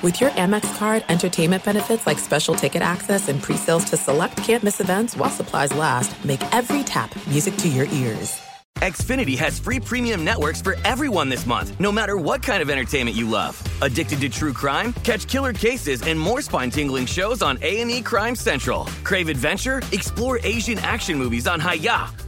With your Amex card, entertainment benefits like special ticket access and pre-sales to select campus events while supplies last, make every tap music to your ears. Xfinity has free premium networks for everyone this month, no matter what kind of entertainment you love. Addicted to true crime? Catch killer cases and more spine-tingling shows on A&E Crime Central. Crave adventure? Explore Asian action movies on Hi-YAH.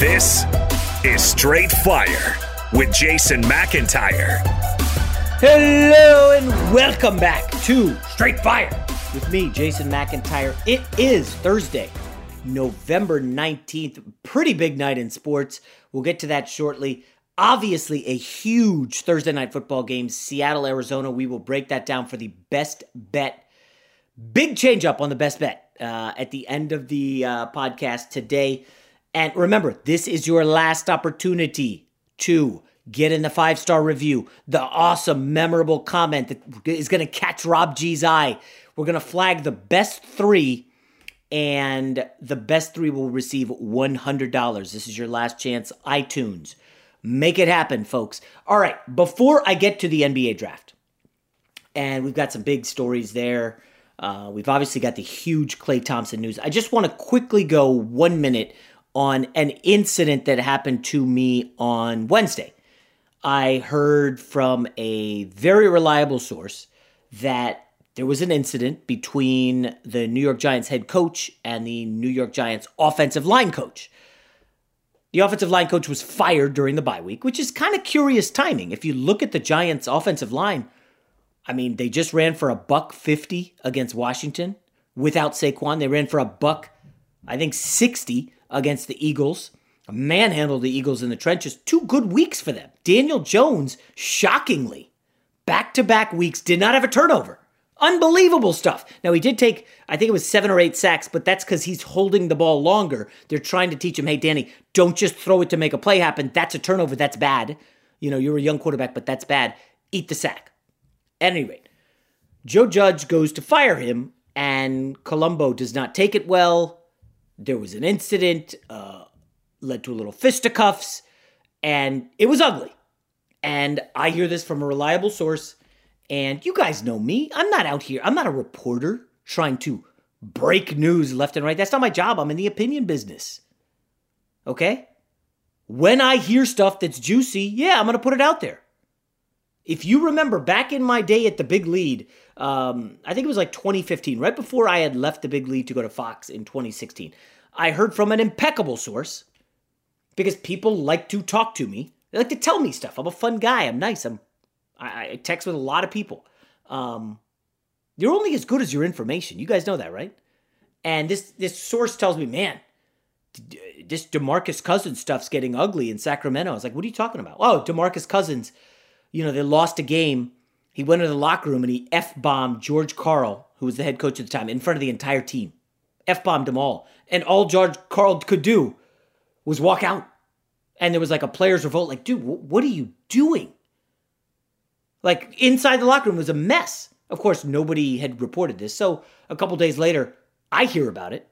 This is Straight Fire with Jason McIntyre. Hello and welcome back to Straight Fire with me, Jason McIntyre. It is Thursday, November 19th. Pretty big night in sports. We'll get to that shortly. Obviously, a huge Thursday night football game, Seattle, Arizona. We will break that down for the best bet. Big change up on the best bet uh, at the end of the uh, podcast today. And remember, this is your last opportunity to get in the five star review, the awesome, memorable comment that is going to catch Rob G's eye. We're going to flag the best three, and the best three will receive $100. This is your last chance. iTunes. Make it happen, folks. All right, before I get to the NBA draft, and we've got some big stories there. Uh, we've obviously got the huge Klay Thompson news. I just want to quickly go one minute on an incident that happened to me on Wednesday. I heard from a very reliable source that there was an incident between the New York Giants head coach and the New York Giants offensive line coach. The offensive line coach was fired during the bye week, which is kind of curious timing. If you look at the Giants offensive line, I mean, they just ran for a buck 50 against Washington without Saquon. They ran for a buck, I think, 60 against the Eagles, manhandled the Eagles in the trenches. Two good weeks for them. Daniel Jones, shockingly, back to back weeks, did not have a turnover. Unbelievable stuff. Now, he did take, I think it was seven or eight sacks, but that's because he's holding the ball longer. They're trying to teach him, hey, Danny, don't just throw it to make a play happen. That's a turnover. That's bad. You know, you're a young quarterback, but that's bad. Eat the sack. At any rate, Joe Judge goes to fire him, and Colombo does not take it well there was an incident, uh, led to a little fisticuffs, and it was ugly. And I hear this from a reliable source, and you guys know me. I'm not out here, I'm not a reporter trying to break news left and right. That's not my job. I'm in the opinion business. Okay? When I hear stuff that's juicy, yeah, I'm going to put it out there. If you remember back in my day at the big lead, um, I think it was like 2015, right before I had left the big lead to go to Fox in 2016. I heard from an impeccable source because people like to talk to me. They like to tell me stuff. I'm a fun guy. I'm nice. I'm I, I text with a lot of people. Um, You're only as good as your information. You guys know that, right? And this this source tells me, man, this Demarcus Cousins stuff's getting ugly in Sacramento. I was like, what are you talking about? Oh, Demarcus Cousins, you know, they lost a game. He went into the locker room and he F bombed George Karl, who was the head coach at the time, in front of the entire team. F bombed them all. And all George Karl could do was walk out. And there was like a players' revolt, like, dude, what are you doing? Like inside the locker room was a mess. Of course, nobody had reported this. So a couple days later, I hear about it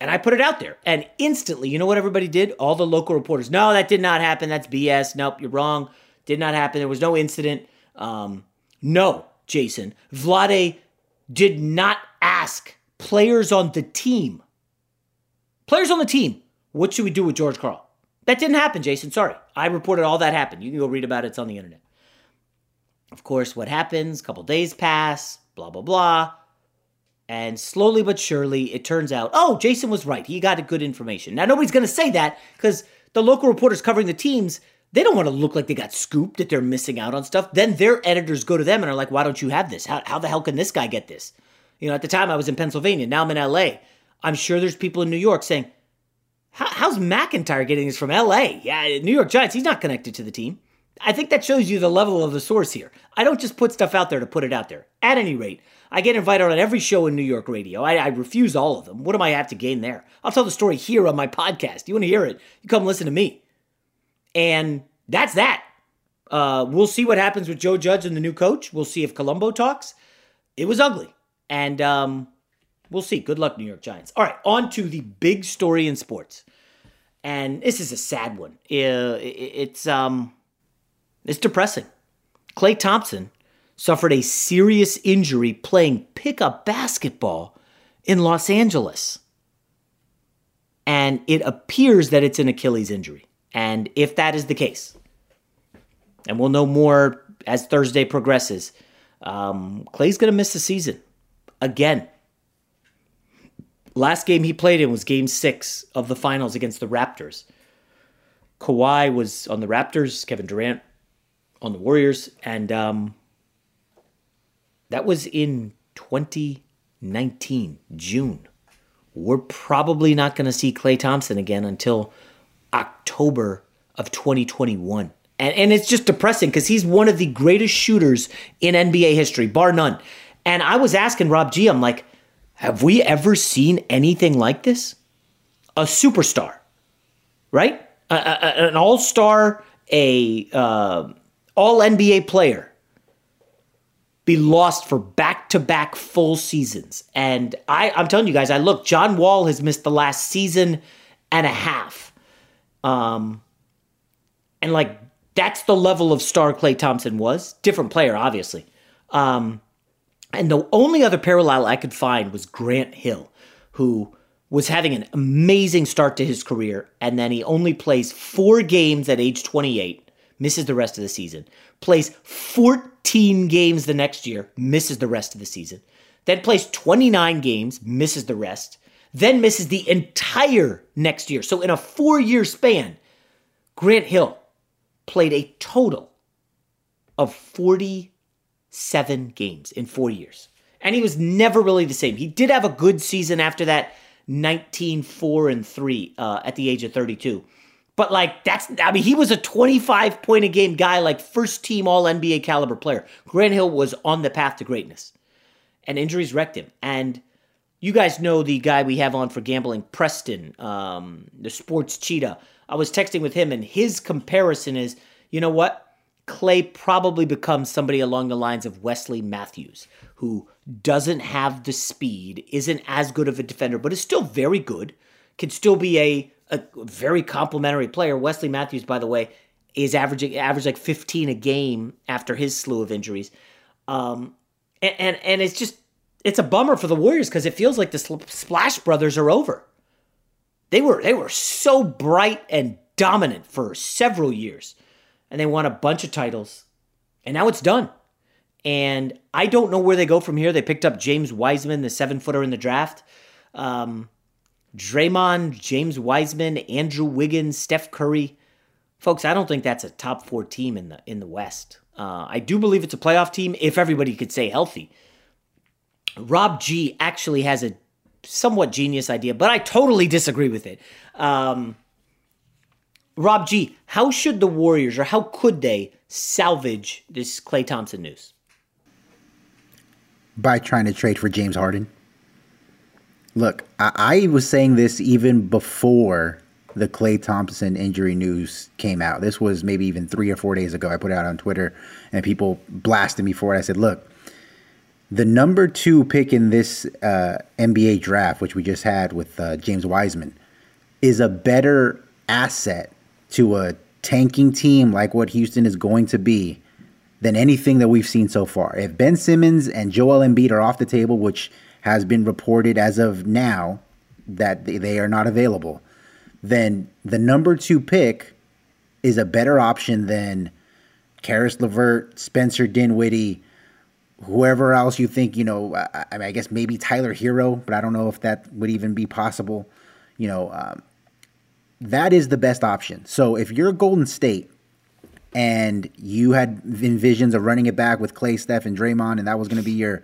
and I put it out there. And instantly, you know what everybody did? All the local reporters, no, that did not happen. That's BS. Nope, you're wrong. Did not happen. There was no incident. Um, no, Jason. Vlade did not ask players on the team. Players on the team, what should we do with George Karl? That didn't happen, Jason. Sorry. I reported all that happened. You can go read about it. It's on the internet. Of course, what happens? A couple days pass, blah, blah, blah. And slowly but surely, it turns out, oh, Jason was right. He got good information. Now, nobody's going to say that because the local reporters covering the teams, they don't want to look like they got scooped, that they're missing out on stuff. Then their editors go to them and are like, why don't you have this? How, how the hell can this guy get this? You know, at the time I was in Pennsylvania. Now I'm in LA. I'm sure there's people in New York saying, how's McIntyre getting this from LA? Yeah, New York Giants, he's not connected to the team. I think that shows you the level of the source here. I don't just put stuff out there to put it out there. At any rate, I get invited on every show in New York radio. I, I, refuse all of them. What do I have to gain there? I'll tell the story here on my podcast. You want to hear it? You come listen to me. And that's that. Uh, we'll see what happens with Joe Judge and the new coach. We'll see if Colombo talks. It was ugly. And um, we'll see. Good luck, New York Giants. All right, on to the big story in sports. And this is a sad one. It's um, it's depressing. Klay Thompson suffered a serious injury playing pickup basketball in Los Angeles. And it appears that it's an Achilles injury. And if that is the case, and we'll know more as Thursday progresses, um, Klay's going to miss the season again. Last game he played in was game six of the finals against the Raptors. Kawhi was on the Raptors, Kevin Durant on the Warriors, and um, that was in 2019, June. We're probably not going to see Klay Thompson again until October of 2021. And, and it's just depressing because he's one of the greatest shooters in NBA history, bar none. And I was asking Rob G, I'm like, have we ever seen anything like this? A superstar, right? A, a, an all star, a uh, all NBA player be lost for back to back full seasons. And I, I'm telling you guys, I look, John Wall has missed the last season and a half. Um, and like, that's the level of star Klay Thompson was. Different player, obviously. Um, and the only other parallel I could find was Grant Hill, who was having an amazing start to his career, and then he only plays four games at age 28, misses the rest of the season, plays 14 games the next year, misses the rest of the season, then plays 29 games, misses the rest, then misses the entire next year. So in a four year span, Grant Hill played a total of 47 games in four years. And he was never really the same. He did have a good season after that 19 4 and 3 uh, at the age of 32. But like that's I mean he was a 25 point a game guy like first team all NBA caliber player. Grant Hill was on the path to greatness. And injuries wrecked him. And you guys know the guy we have on for gambling, Preston, um, the sports cheetah. I was texting with him and his comparison is, you know what? Klay probably becomes somebody along the lines of Wesley Matthews, who doesn't have the speed, isn't as good of a defender, but is still very good, can still be a a very complimentary player. Wesley Matthews, by the way, is averaging average like 15 a game after his slew of injuries. Um, and, and, and it's just it's a bummer for the Warriors because it feels like the Splash Brothers are over. They were they were so bright and dominant for several years, and they won a bunch of titles, and now it's done. And I don't know where they go from here. They picked up James Wiseman, the seven footer in the draft. Um, Draymond, James Wiseman, Andrew Wiggins, Steph Curry. Folks, I don't think that's a top four team in the in the West. Uh, I do believe it's a playoff team if everybody could stay healthy. Rob G actually has a somewhat genius idea, but I totally disagree with it. Um, Rob G, how should the Warriors or how could they salvage this Klay Thompson news? By trying to trade for James Harden. Look, I, I was saying this even before the Klay Thompson injury news came out. This was maybe even three or four days ago. I put it out on Twitter and people blasted me for it. I said, look, the number two pick in this uh, NBA draft, which we just had with uh, James Wiseman, is a better asset to a tanking team like what Houston is going to be than anything that we've seen so far. If Ben Simmons and Joel Embiid are off the table, which has been reported as of now that they are not available, then the number two pick is a better option than Caris LeVert, Spencer Dinwiddie, whoever else you think, you know, I, I, mean, I guess maybe Tyler Herro, but I don't know if that would even be possible. You know, um, that is the best option. So if you're Golden State and you had visions of running it back with Klay, Steph, and Draymond, and that was going to be your,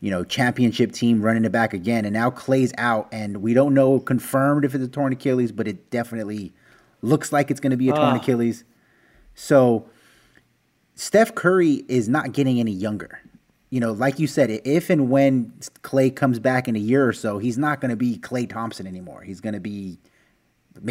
you know, championship team running it back again, and now Klay's out, and we don't know confirmed if it's a torn Achilles, but it definitely looks like it's going to be a torn uh. Achilles. So Steph Curry is not getting any younger. You know, like you said, if and when Klay comes back in a year or so, he's not going to be Klay Thompson anymore. He's going to be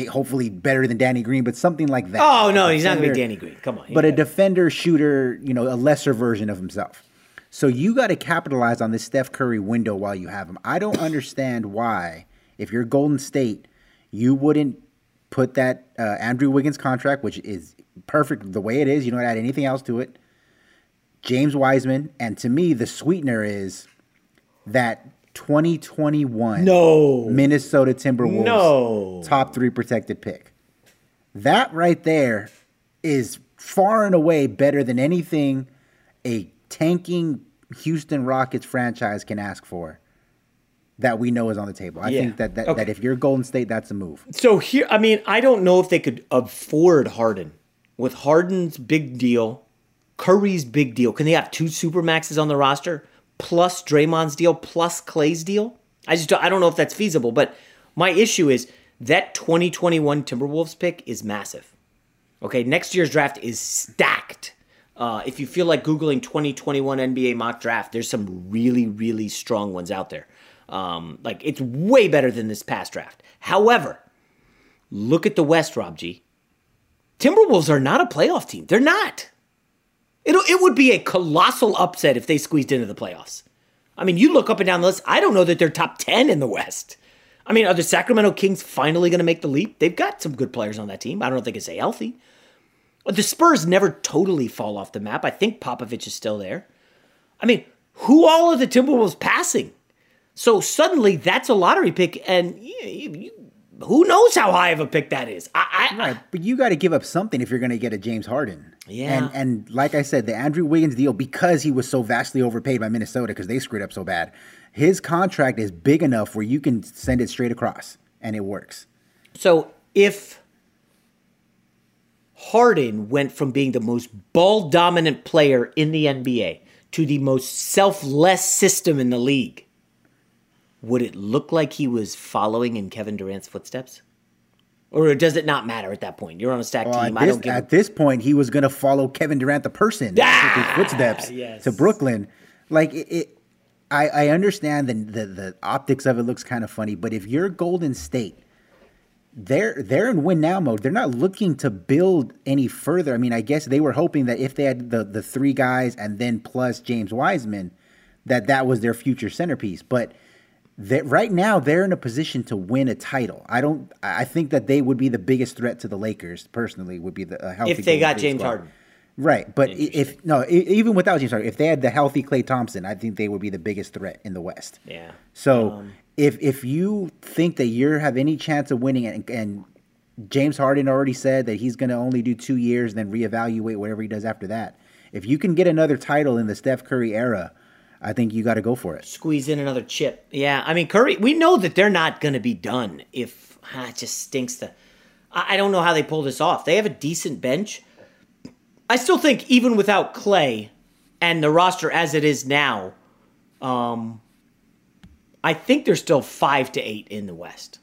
hopefully better than Danny Green, but something like that. Oh no, he's not going to be Danny Green. Come on. But a defender, shooter, you know, a lesser version of himself. So you got to capitalize on this Steph Curry window while you have him. I don't understand why, if you're Golden State, you wouldn't put that uh, Andrew Wiggins contract, which is perfect the way it is. You don't add anything else to it. James Wiseman, and to me, the sweetener is that 2021 no Minnesota Timberwolves no. top three protected pick. That right there is far and away better than anything a tanking Houston Rockets franchise can ask for that we know is on the table. I yeah. think that that, okay. that if you're Golden State, that's a move. So here, I mean, I don't know if they could afford Harden with Harden's big deal, Curry's big deal. Can they have two supermaxes on the roster? plus Draymond's deal plus Klay's deal. I just don't, I don't know if that's feasible, but my issue is that 2021 Timberwolves pick is massive. Okay, next year's draft is stacked. Uh, if you feel like Googling 2021 NBA mock draft, there's some really, really strong ones out there. Um, like, it's way better than this past draft. However, look at the West, Rob G. Timberwolves are not a playoff team. They're not. It it would be a colossal upset if they squeezed into the playoffs. I mean, you look up and down the list. I don't know that they're top ten in the West. I mean, are the Sacramento Kings finally going to make the leap? They've got some good players on that team. I don't know if they can stay healthy. The Spurs never totally fall off the map. I think Popovich is still there. I mean, who all are the Timberwolves passing? So suddenly that's a lottery pick, and you, you, who knows how high of a pick that is? I, I, right, but you got to give up something if you're going to get a James Harden. Yeah, and and like I said, the Andrew Wiggins deal because he was so vastly overpaid by Minnesota because they screwed up so bad. His contract is big enough where you can send it straight across and it works. So if Harden went from being the most ball dominant player in the NBA to the most selfless system in the league would it look like he was following in Kevin Durant's footsteps? Or does it not matter at that point? You're on a stack well, team. This, I don't give at this point, he was going to follow Kevin Durant, the person, ah, footsteps yes. to Brooklyn. Like it, it I, I understand the, the the optics of it looks kind of funny, but if you're Golden State, they're they're in win now mode. They're not looking to build any further. I mean, I guess they were hoping that if they had the the three guys and then plus James Wiseman, that that was their future centerpiece. But that right now they're in a position to win a title. I don't. I think that they would be the biggest threat to the Lakers personally. Would be the uh, healthy if they got James squad. Harden. Right, but if no, even without James Harden, if they had the healthy Klay Thompson, I think they would be the biggest threat in the West. Yeah. So um, if if you think that you have any chance of winning, and, and James Harden already said that he's going to only do two years, then reevaluate whatever he does after that. If you can get another title in the Steph Curry era, I think you got to go for it. Squeeze in another chip. Yeah, I mean Curry. We know that they're not going to be done. If ah, it just stinks to. I, I don't know how they pull this off. They have a decent bench. I still think even without Klay and the roster as it is now, um, I think they're still five to eight in the West.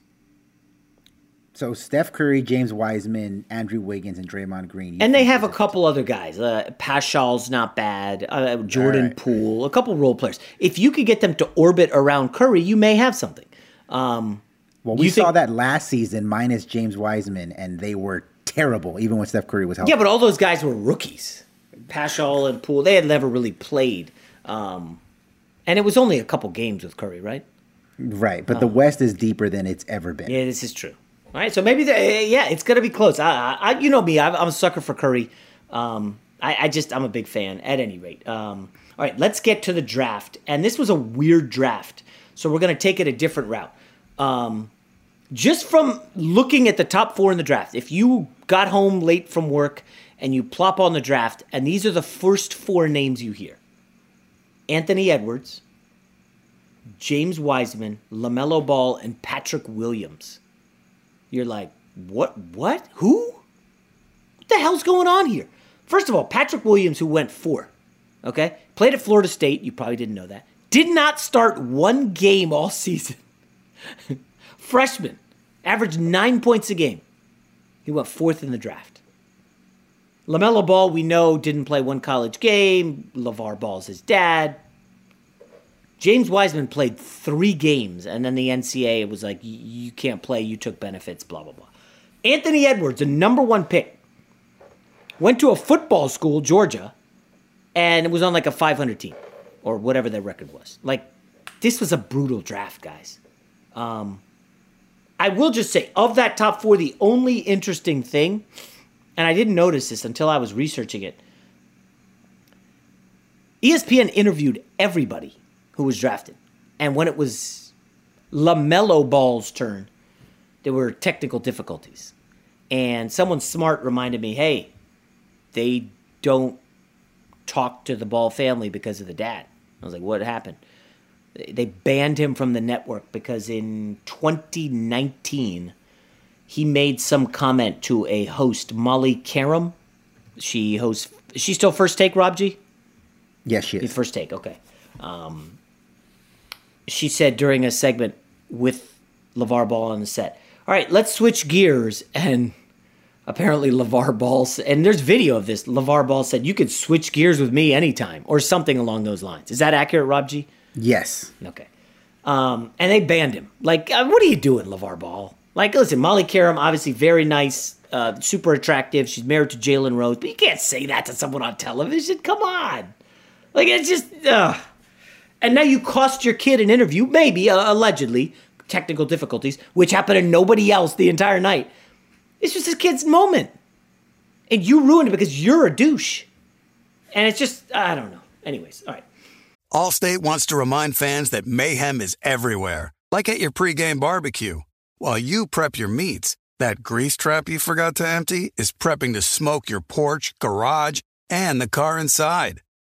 So Steph Curry, James Wiseman, Andrew Wiggins, and Draymond Green. And they have a couple other guys. Uh, Paschall's not bad. Uh, Jordan right. Poole, a couple role players. If you could get them to orbit around Curry, you may have something. Um, well, we saw think, that last season minus James Wiseman, and they were terrible, even when Steph Curry was healthy. Yeah, but all those guys were rookies. Paschall and Poole, they had never really played. Um, and it was only a couple games with Curry, right? Right, but the West is deeper than it's ever been. Yeah, this is true. All right, so maybe the, eh, yeah, it's gonna be close. I, I you know me, I'm, I'm a sucker for Curry. Um, I, I, just I'm a big fan. At any rate, um, all right, let's get to the draft. And this was a weird draft, so we're gonna take it a different route. Um, just from looking at the top four in the draft, if you got home late from work and you plop on the draft, and these are the first four names you hear: Anthony Edwards, James Wiseman, LaMelo Ball, and Patrick Williams you're like, what? What? Who? What the hell's going on here? First of all, Patrick Williams, who went four, okay, played at Florida State. You probably didn't know that. Did not start one game all season. Freshman, averaged nine points a game. He went fourth in the draft. LaMelo Ball, we know, didn't play one college game. LaVar Ball's his dad. James Wiseman played three games, and then the NCAA was like, you can't play, you took benefits, blah, blah, blah. Anthony Edwards, the number one pick, went to a football school, Georgia, and it was on like a 500 team or whatever their record was. Like, this was a brutal draft, guys. Um, I will just say, of that top four, the only interesting thing, and I didn't notice this until I was researching it, ESPN interviewed everybody who was drafted. And when it was LaMelo Ball's turn, there were technical difficulties. And someone smart reminded me, hey, they don't talk to the Ball family because of the dad. I was like, what happened? They banned him from the network because in 2019, he made some comment to a host, Molly Qerim. She hosts, is she still first take, Rob G? Yes, she is. First take, okay. Um, she said during a segment with LaVar Ball on the set, all right, let's switch gears. And apparently LaVar Ball, and there's video of this, LaVar Ball said, you could switch gears with me anytime or something along those lines. Is that accurate, Rob G? Yes. Okay. Um, and they banned him. Like, uh, what are you doing, LaVar Ball? Like, listen, Molly Qerim, obviously very nice, uh, super attractive. She's married to Jalen Rose, but you can't say that to someone on television. Come on. Like, it's just, uh, and now you cost your kid an interview, maybe uh, allegedly technical difficulties, which happened to nobody else the entire night. It's just his kid's moment, and you ruined it because you're a douche. And it's just I don't know. Anyways, all right. Allstate wants to remind fans that mayhem is everywhere, like at your pregame barbecue. While you prep your meats, that grease trap you forgot to empty is prepping to smoke your porch, garage, and the car inside.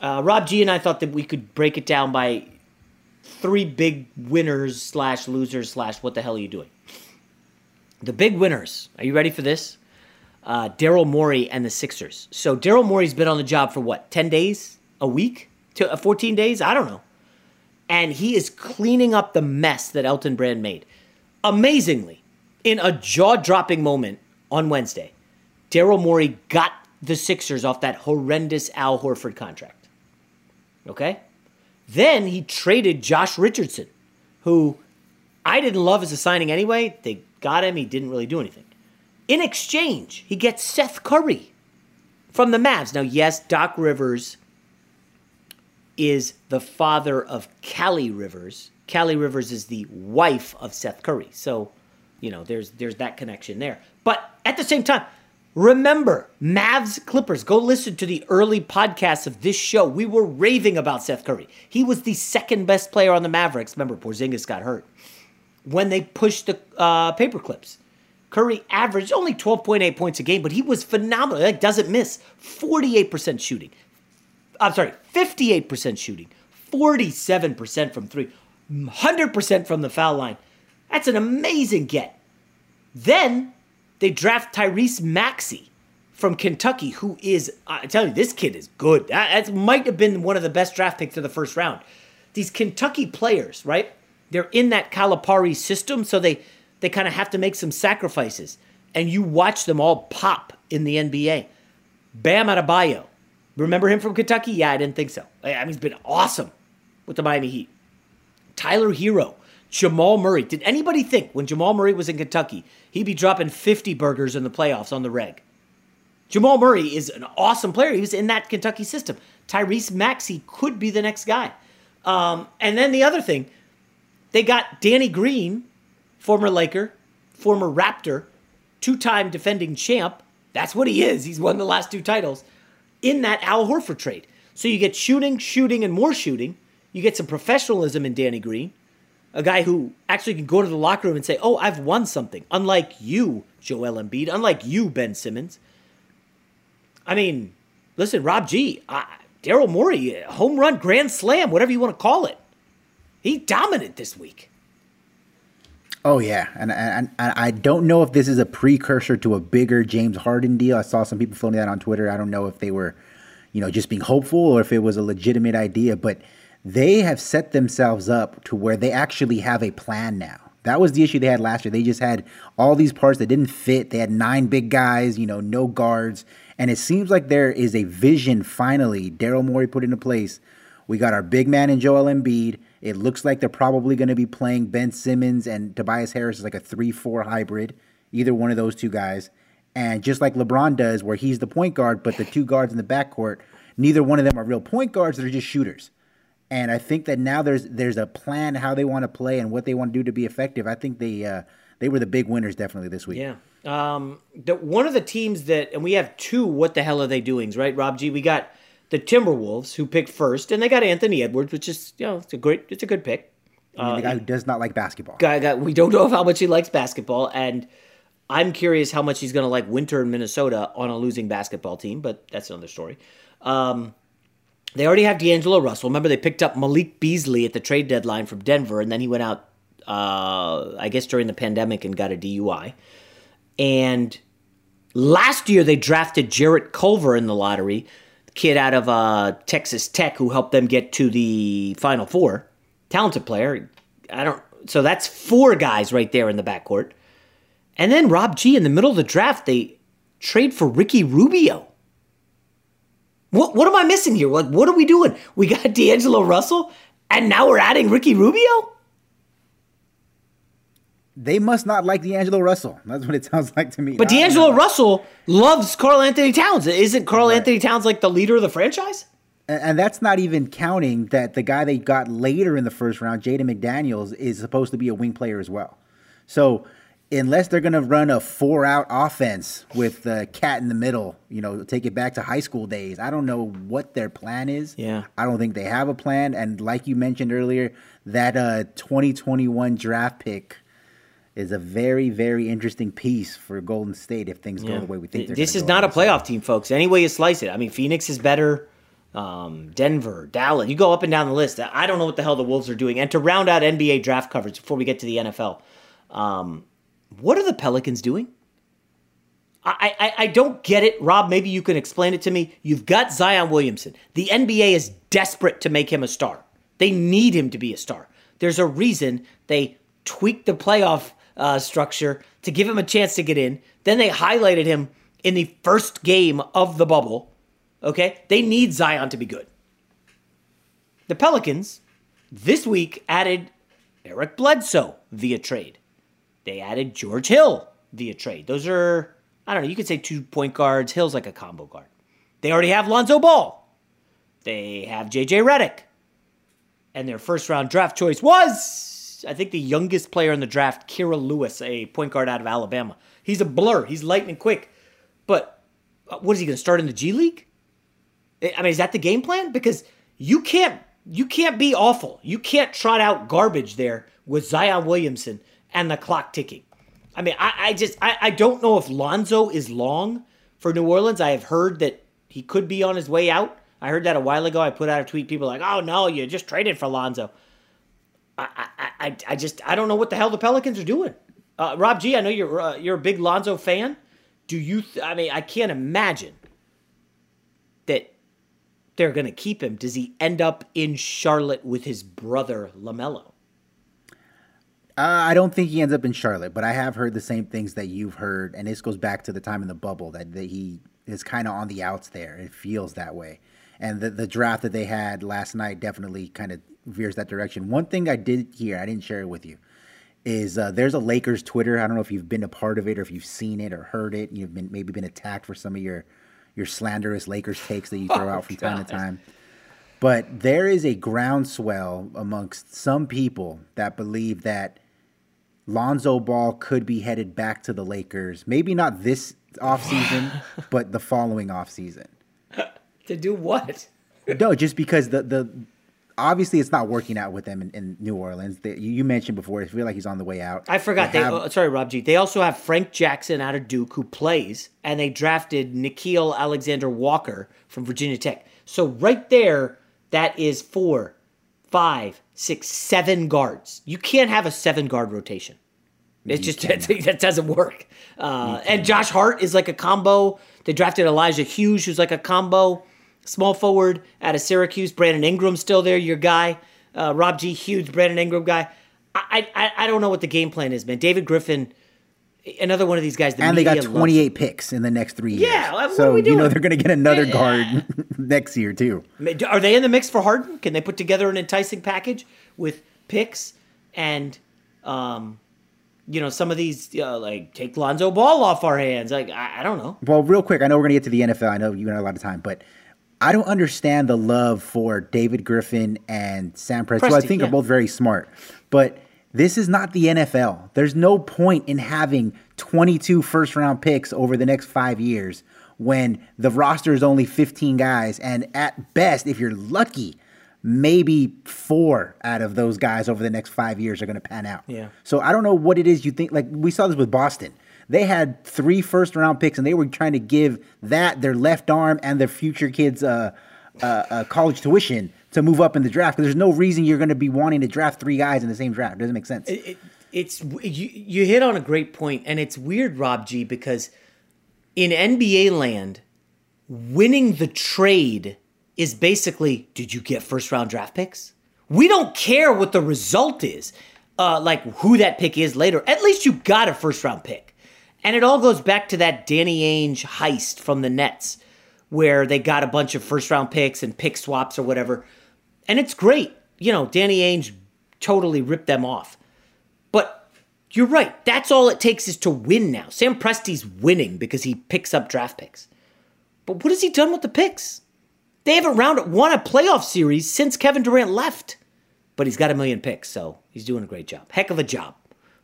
Uh, Rob G and I thought that we could break it down by three big winners slash losers slash what the hell are you doing? The big winners. Are you ready for this? Uh, Daryl Morey and the Sixers. So Daryl Morey's been on the job for what? Ten days? A week? To uh, fourteen days? I don't know. And he is cleaning up the mess that Elton Brand made. Amazingly, in a jaw-dropping moment on Wednesday, Daryl Morey got the Sixers off that horrendous Al Horford contract. Okay? Then he traded Josh Richardson, who I didn't love as a signing anyway. They got him, he didn't really do anything. In exchange, he gets Seth Curry from the Mavs. Now, yes, Doc Rivers is the father of Callie Rivers. Callie Rivers is the wife of Seth Curry. So, you know, there's there's that connection there. But at the same time, Remember, Mavs Clippers, go listen to the early podcasts of this show. We were raving about Seth Curry. He was the second best player on the Mavericks. Remember, Porzingis got hurt. When they pushed the uh, Curry averaged only 12.8 points a game, but he was phenomenal. Like, doesn't miss. 48% shooting. I'm sorry, 58% shooting. 47% from three. 100% from the foul line. That's an amazing get. Then they draft Tyrese Maxey from Kentucky, who is, I tell you, this kid is good. That, that might have been one of the best draft picks of the first round. These Kentucky players, right? They're in that Calipari system, so they, they kind of have to make some sacrifices. And you watch them all pop in the NBA. Bam Adebayo. Remember him from Kentucky? Yeah, I didn't think so. I mean, he's been awesome with the Miami Heat. Tyler Herro Jamal Murray. Did anybody think when Jamal Murray was in Kentucky, he'd be dropping 50 burgers in the playoffs on the reg? Jamal Murray is an awesome player. He was in that Kentucky system. Tyrese Maxey could be the next guy. Um, and then the other thing, they got Danny Green, former Laker, former Raptor, two time defending champ. That's what he is. He's won the last two titles in that Al Horford trade. So you get shooting, shooting, and more shooting. You get some professionalism in Danny Green a guy who actually can go to the locker room and say, "Oh, I've won something." Unlike you, Joel Embiid. Unlike you, Ben Simmons. I mean, listen, Rob G, uh, Daryl Morey, home run, grand slam, whatever you want to call it. He dominant this week. Oh yeah, and, and, and I don't know if this is a precursor to a bigger James Harden deal. I saw some people floating that on Twitter. I don't know if they were, you know, just being hopeful or if it was a legitimate idea, but they have set themselves up to where they actually have a plan now. That was the issue they had last year. They just had all these parts that didn't fit. They had nine big guys, you know, no guards. And it seems like there is a vision finally. Daryl Morey put into place. We got our big man in Joel Embiid. It looks like they're probably going to be playing Ben Simmons and Tobias Harris is like a 3 4 hybrid, either one of those two guys. And just like LeBron does, where he's the point guard, but the two guards in the backcourt, neither one of them are real point guards, they're just shooters. And I think that now there's there's a plan how they want to play and what they want to do to be effective. I think they uh, they were the big winners definitely this week. Yeah. Um, the, one of the teams that, and we have two. What the hell are they doings, right, Rob G? We got the Timberwolves who picked first, and they got Anthony Edwards, which is you know it's a great, it's a good pick. I mean, the guy who does not like basketball. Guy, guy, we don't know how much he likes basketball, and I'm curious how much he's going to like winter in Minnesota on a losing basketball team, but that's another story. Um, they already have D'Angelo Russell. Remember, they picked up Malik Beasley at the trade deadline from Denver, and then he went out, uh, I guess, during the pandemic and got a DUI. And last year, they drafted Jarrett Culver in the lottery, kid out of uh, Texas Tech who helped them get to the Final Four. Talented player. I don't. So that's four guys right there in the backcourt. And then Rob G in the middle of the draft, they trade for Ricky Rubio. What what am I missing here? What what are we doing? We got D'Angelo Russell, and now we're adding Ricky Rubio. They must not like D'Angelo Russell. That's what it sounds like to me. But D'Angelo Russell loves Karl Anthony Towns. Isn't Karl right. Anthony Towns like the leader of the franchise? And, and that's not even counting that the guy they got later in the first round, Jaden McDaniels, is supposed to be a wing player as well. So unless they're going to run a four out offense with the KAT in the middle, you know, take it back to high school days. I don't know what their plan is. Yeah. I don't think they have a plan. And like you mentioned earlier, that uh, 2021 draft pick is a very, very interesting piece for Golden State if things yeah. go the way we think they're This is not a playoff team, folks. Any way you slice it. I mean, Phoenix is better. Um, Denver, Dallas. You go up and down the list. I don't know what the hell the Wolves are doing. And to round out NBA draft coverage before we get to the NFL, um, what are the Pelicans doing? I, I, I don't get it. Rob, maybe you can explain it to me. You've got Zion Williamson. The NBA is desperate to make him a star. They need him to be a star. There's a reason they tweaked the playoff uh, structure to give him a chance to get in. Then they highlighted him in the first game of the bubble. Okay? They need Zion to be good. The Pelicans this week added Eric Bledsoe via trade. They added George Hill via trade. Those are, I don't know, you could say two point guards. Hill's like a combo guard. They already have Lonzo Ball. They have JJ Redick. And their first round draft choice was, I think, the youngest player in the draft, Kira Lewis, a point guard out of Alabama. He's a blur. He's lightning quick. But uh, what is he going to start in the G League? I mean, is that the game plan? Because you can't you can't be awful. You can't trot out garbage there with Zion Williamson and the clock ticking. I mean, I, I just I, I don't know if Lonzo is long for New Orleans. I have heard that he could be on his way out. I heard that a while ago. I put out a tweet. People like, oh no, you just traded for Lonzo. I I, I, I just I don't know what the hell the Pelicans are doing. Uh, Rob G, I know you're uh, you're a big Lonzo fan. Do you? Th- I mean, I can't imagine that they're going to keep him. Does he end up in Charlotte with his brother Lamelo? Uh, I don't think he ends up in Charlotte, but I have heard the same things that you've heard, and this goes back to the time in the bubble that, that he is kind of on the outs there. It feels that way, and the the draft that they had last night definitely kind of veers that direction. One thing I did hear, I didn't share it with you, is uh, there's a Lakers Twitter. I don't know if you've been a part of it or if you've seen it or heard it. You've been maybe been attacked for some of your your slanderous Lakers takes that you throw oh, out from God. time to time. But there is a groundswell amongst some people that believe that Lonzo Ball could be headed back to the Lakers. Maybe not this offseason, but the following offseason. to do what? no, just because the the obviously it's not working out with them in, in New Orleans. They, you mentioned before, I feel like he's on the way out. I forgot. They, they have, oh, sorry, Rob G. They also have Frank Jackson out of Duke who plays, and they drafted Nickeil Alexander Walker from Virginia Tech. So right there, that is four, five, six, seven guards. You can't have a seven guard rotation. It's just that doesn't work. Uh, and Josh Hart is like a combo. They drafted Elijah Hughes, who's like a combo. small forward out of Syracuse. Brandon Ingram still there, your guy. Uh, Rob G. huge Brandon Ingram guy. I, I I don't know what the game plan is, man. David Griffin, another one of these guys. The and they got 28 loves. picks in the next three years. Yeah, what are so you know they're going to get another Yeah. guard next year too. Are they in the mix for Harden? Can they put together an enticing package with picks and, um, you know, some of these uh, like take Lonzo Ball off our hands? Like I, I don't know. Well, real quick, I know we're going to get to the NFL. I know you don't have a lot of time, but I don't understand the love for David Griffin and Sam Presti. who I think yeah. are both very smart, but this is not the NFL. There's no point in having 22 first round picks over the next five years when the roster is only 15 guys, and at best, if you're lucky, maybe four out of those guys over the next five years are going to pan out. Yeah. So I don't know what it is you think. Like we saw this with Boston. They had three first round picks, and they were trying to give that their left arm and their future kids uh, uh, uh, college tuition to move up in the draft. Because there's no reason you're going to be wanting to draft three guys in the same draft. It doesn't make sense. It, it's you, you hit on a great point, and it's weird, Rob G, because in NBA land, winning the trade is basically did you get first round draft picks? We don't care what the result is, uh, like who that pick is later. At least you got a first round pick. And it all goes back to that Danny Ainge heist from the Nets, where they got a bunch of first round picks and pick swaps or whatever. And it's great. You know, Danny Ainge totally ripped them off. But you're right. That's all it takes is to win now. Sam Presti's winning because he picks up draft picks. But what has he done with the picks? They haven't round won a playoff series since Kevin Durant left. But he's got a million picks, so he's doing a great job. Heck of a job.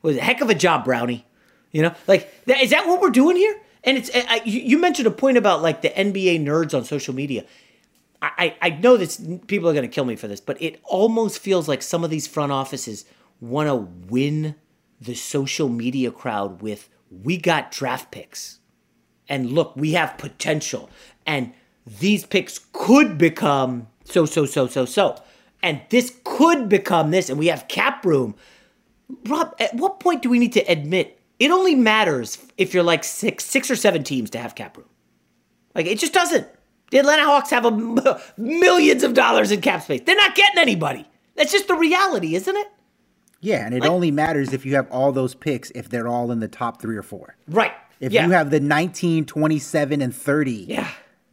Was heck of a job, Brownie. You know, like is that what we're doing here? And it's I, you you mentioned a point about like the NBA nerds on social media. I, I know this people are going to kill me for this, but it almost feels like some of these front offices want to win the social media crowd with we got draft picks. And look, we have potential. And these picks could become so, so, so, so, so. And this could become this. And we have cap room. Rob, at what point do we need to admit it only matters if you're like six, six or seven teams to have cap room? Like it just doesn't. The Atlanta Hawks have a millions of dollars in cap space. They're not getting anybody. That's just the reality, isn't it? yeah, and it only matters if you have all those picks if they're all in the top three or four. Right. If yeah. you have the 19, 27, and 30, Yeah.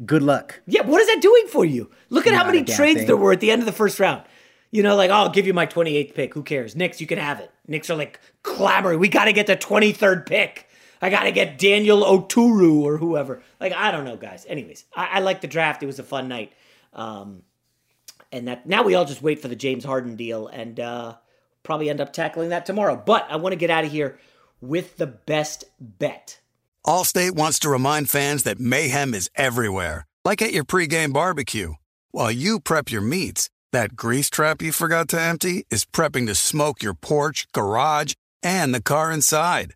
good luck. Yeah, what is that doing for you? Look at how many trades thing. there were at the end of the first round. You know, like, oh, I'll give you my 28th pick. Who cares? Knicks, you can have it. Knicks are like clamoring. We got to get the 23rd pick. I got to get Daniel Oturu or whoever. Like, I don't know, guys. Anyways, I, I like the draft. It was a fun night. Um, and that now we all just wait for the James Harden deal and uh, probably end up tackling that tomorrow. But I want to get out of here with the best bet. Allstate wants to remind fans that mayhem is everywhere, like at your pregame barbecue. While you prep your meats, that grease trap you forgot to empty is prepping to smoke your porch, garage, and the car inside.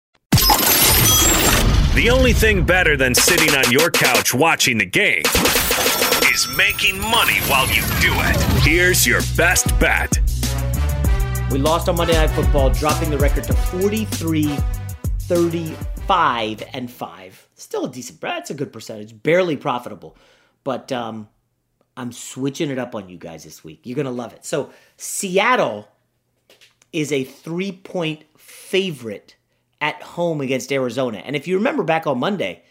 The only thing better than sitting on your couch watching the game is making money while you do it. Here's your best bet. We lost on Monday Night Football, dropping the record to 43 35 and 5. Still a decent, that's a good percentage. Barely profitable. But um, I'm switching it up on you guys this week. You're going to love it. So, Seattle is a three point favorite at home against Arizona. And if you remember back on Monday,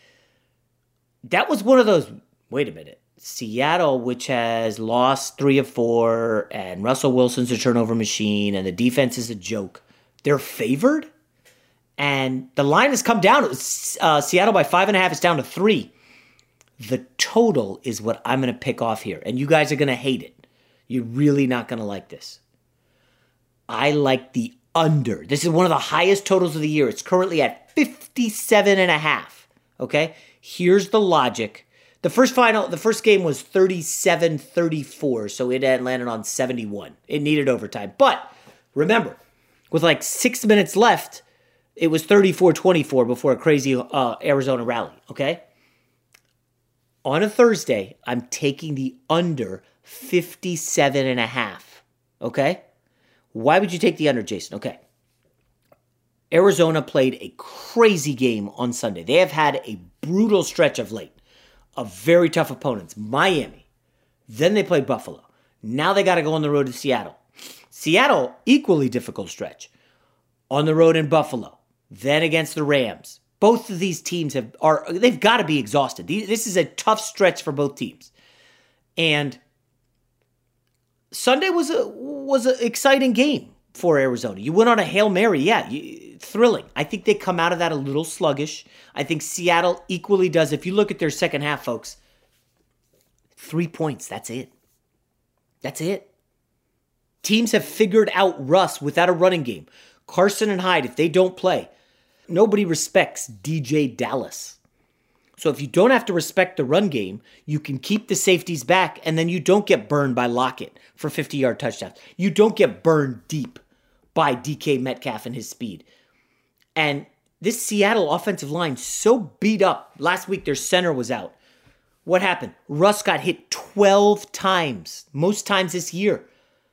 that was one of those. Wait a minute. Seattle, which has lost three of four, and Russell Wilson's a turnover machine, and the defense is a joke. They're favored, and the line has come down. It was uh, Seattle by five and a half. It's down to three. The total is what I'm going to pick off here, and you guys are going to hate it. You're really not going to like this. I like the under. This is one of the highest totals of the year. It's currently at 57 and a half. Okay? Here's the logic. The first final, the first game was 37-34, so it had landed on 71. It needed overtime. But remember, with like 6 minutes left, it was 34-24 before a crazy uh, Arizona rally, okay? On a Thursday, I'm taking the under 57 and a half, okay? Why would you take the under, Jason? Okay. Arizona played a crazy game on Sunday. They have had a brutal stretch of late of very tough opponents. Miami. Then they played Buffalo. Now they got to go on the road to Seattle. Seattle, equally difficult stretch. On the road in Buffalo. Then against the Rams. Both of these teams have are they've got to be exhausted. This is a tough stretch for both teams. And Sunday was a was an exciting game for Arizona. You went on a hail mary, yeah, you, thrilling. I think they come out of that a little sluggish. I think Seattle equally does. If you look at their second half, folks, three points. That's it. That's it. Teams have figured out Russ without a running game. Carson and Hyde, if they don't play, nobody respects DeeJay Dallas. So if you don't have to respect the run game, you can keep the safeties back and then you don't get burned by Lockett for 50 yard touchdowns. You don't get burned deep by DK Metcalf and his speed. And this Seattle offensive line so beat up. Last week their center was out. What happened? Russ got hit 12 times, most times this year.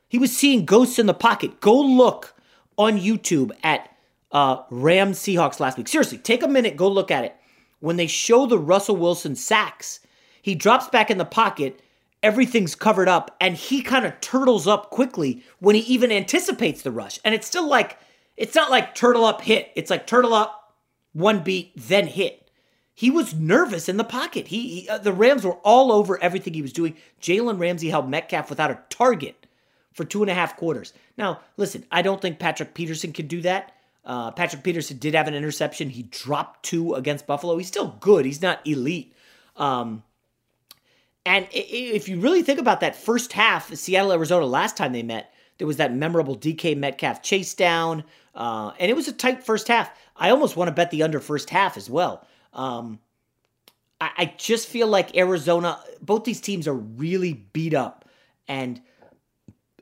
He was seeing ghosts in the pocket. Go look on YouTube at uh, Rams Seahawks last week. Seriously, take a minute, go look at it when they show the Russell Wilson sacks, he drops back in the pocket. everything's covered up and he kind of turtles up quickly when he even anticipates the rush. And it's still like, it's not like turtle up hit. It's like turtle up, one beat, then hit. He was nervous in the pocket. He, he uh, the Rams were all over everything he was doing. Jalen Ramsey held Metcalf without a target for two and a half quarters. Now, listen, I don't think Patrick Peterson can do that. Uh, Patrick Peterson did have an interception. He dropped two against Buffalo. He's still good. He's not elite. Um, and if you really think about that first half, Seattle, Arizona, last time they met, there was that memorable DK Metcalf chase down, uh, and it was a tight first half. I almost want to bet the under first half as well. Um, I, I just feel like Arizona, both these teams are really beat up. And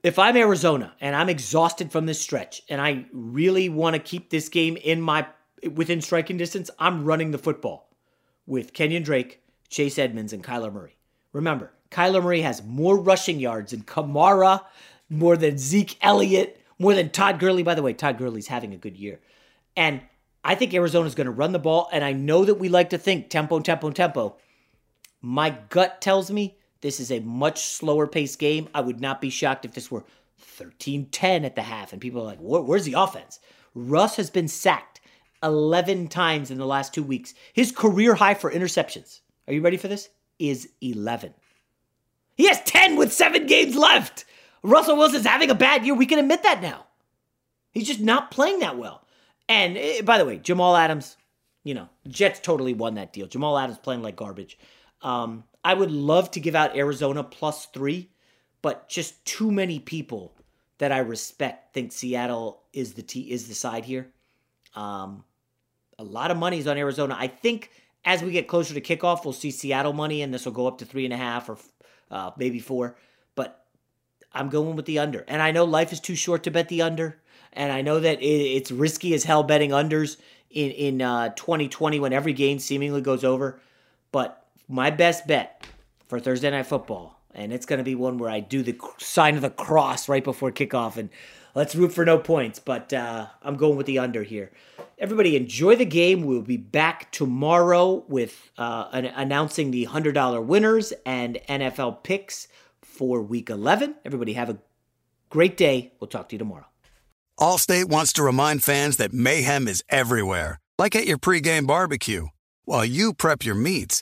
if I'm Arizona and I'm exhausted from this stretch and I really want to keep this game in my within striking distance, I'm running the football with Kenyan Drake, Chase Edmonds, and Kyler Murray. Remember, Kyler Murray has more rushing yards than Kamara, more than Zeke Elliott, more than Todd Gurley. By the way, Todd Gurley's having a good year. And I think Arizona's going to run the ball. And I know that we like to think tempo, tempo, tempo. My gut tells me this is a much slower paced game. I would not be shocked if this were 13 10 at the half and people are like, where's the offense? Russ has been sacked 11 times in the last two weeks. His career high for interceptions. Are you ready for this? is 11. He has 10 with seven games left. Russell Wilson's having a bad year. We can admit that now. He's just not playing that well. And uh, by the way, Jamal Adams, you know, Jets totally won that deal. Jamal Adams playing like garbage. Um, I would love to give out Arizona plus three, but just too many people that I respect think Seattle is the t- is the side here. Um, a lot of money is on Arizona. I think as we get closer to kickoff, we'll see Seattle money, and this will go up to three and a half or uh, maybe four. But I'm going with the under, and I know life is too short to bet the under, and I know that it, it's risky as hell betting unders in in uh, 2020 when every game seemingly goes over. But my best bet for Thursday night football, and it's going to be one where I do the sign of the cross right before kickoff, and let's root for no points. But uh, I'm going with the under here. Everybody enjoy the game. We'll be back tomorrow with uh, an, announcing the $100 winners and NFL picks for week 11. Everybody have a great day. We'll talk to you tomorrow. Allstate wants to remind fans that mayhem is everywhere, like at your pregame barbecue. While you prep your meats,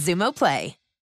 Xumo Play.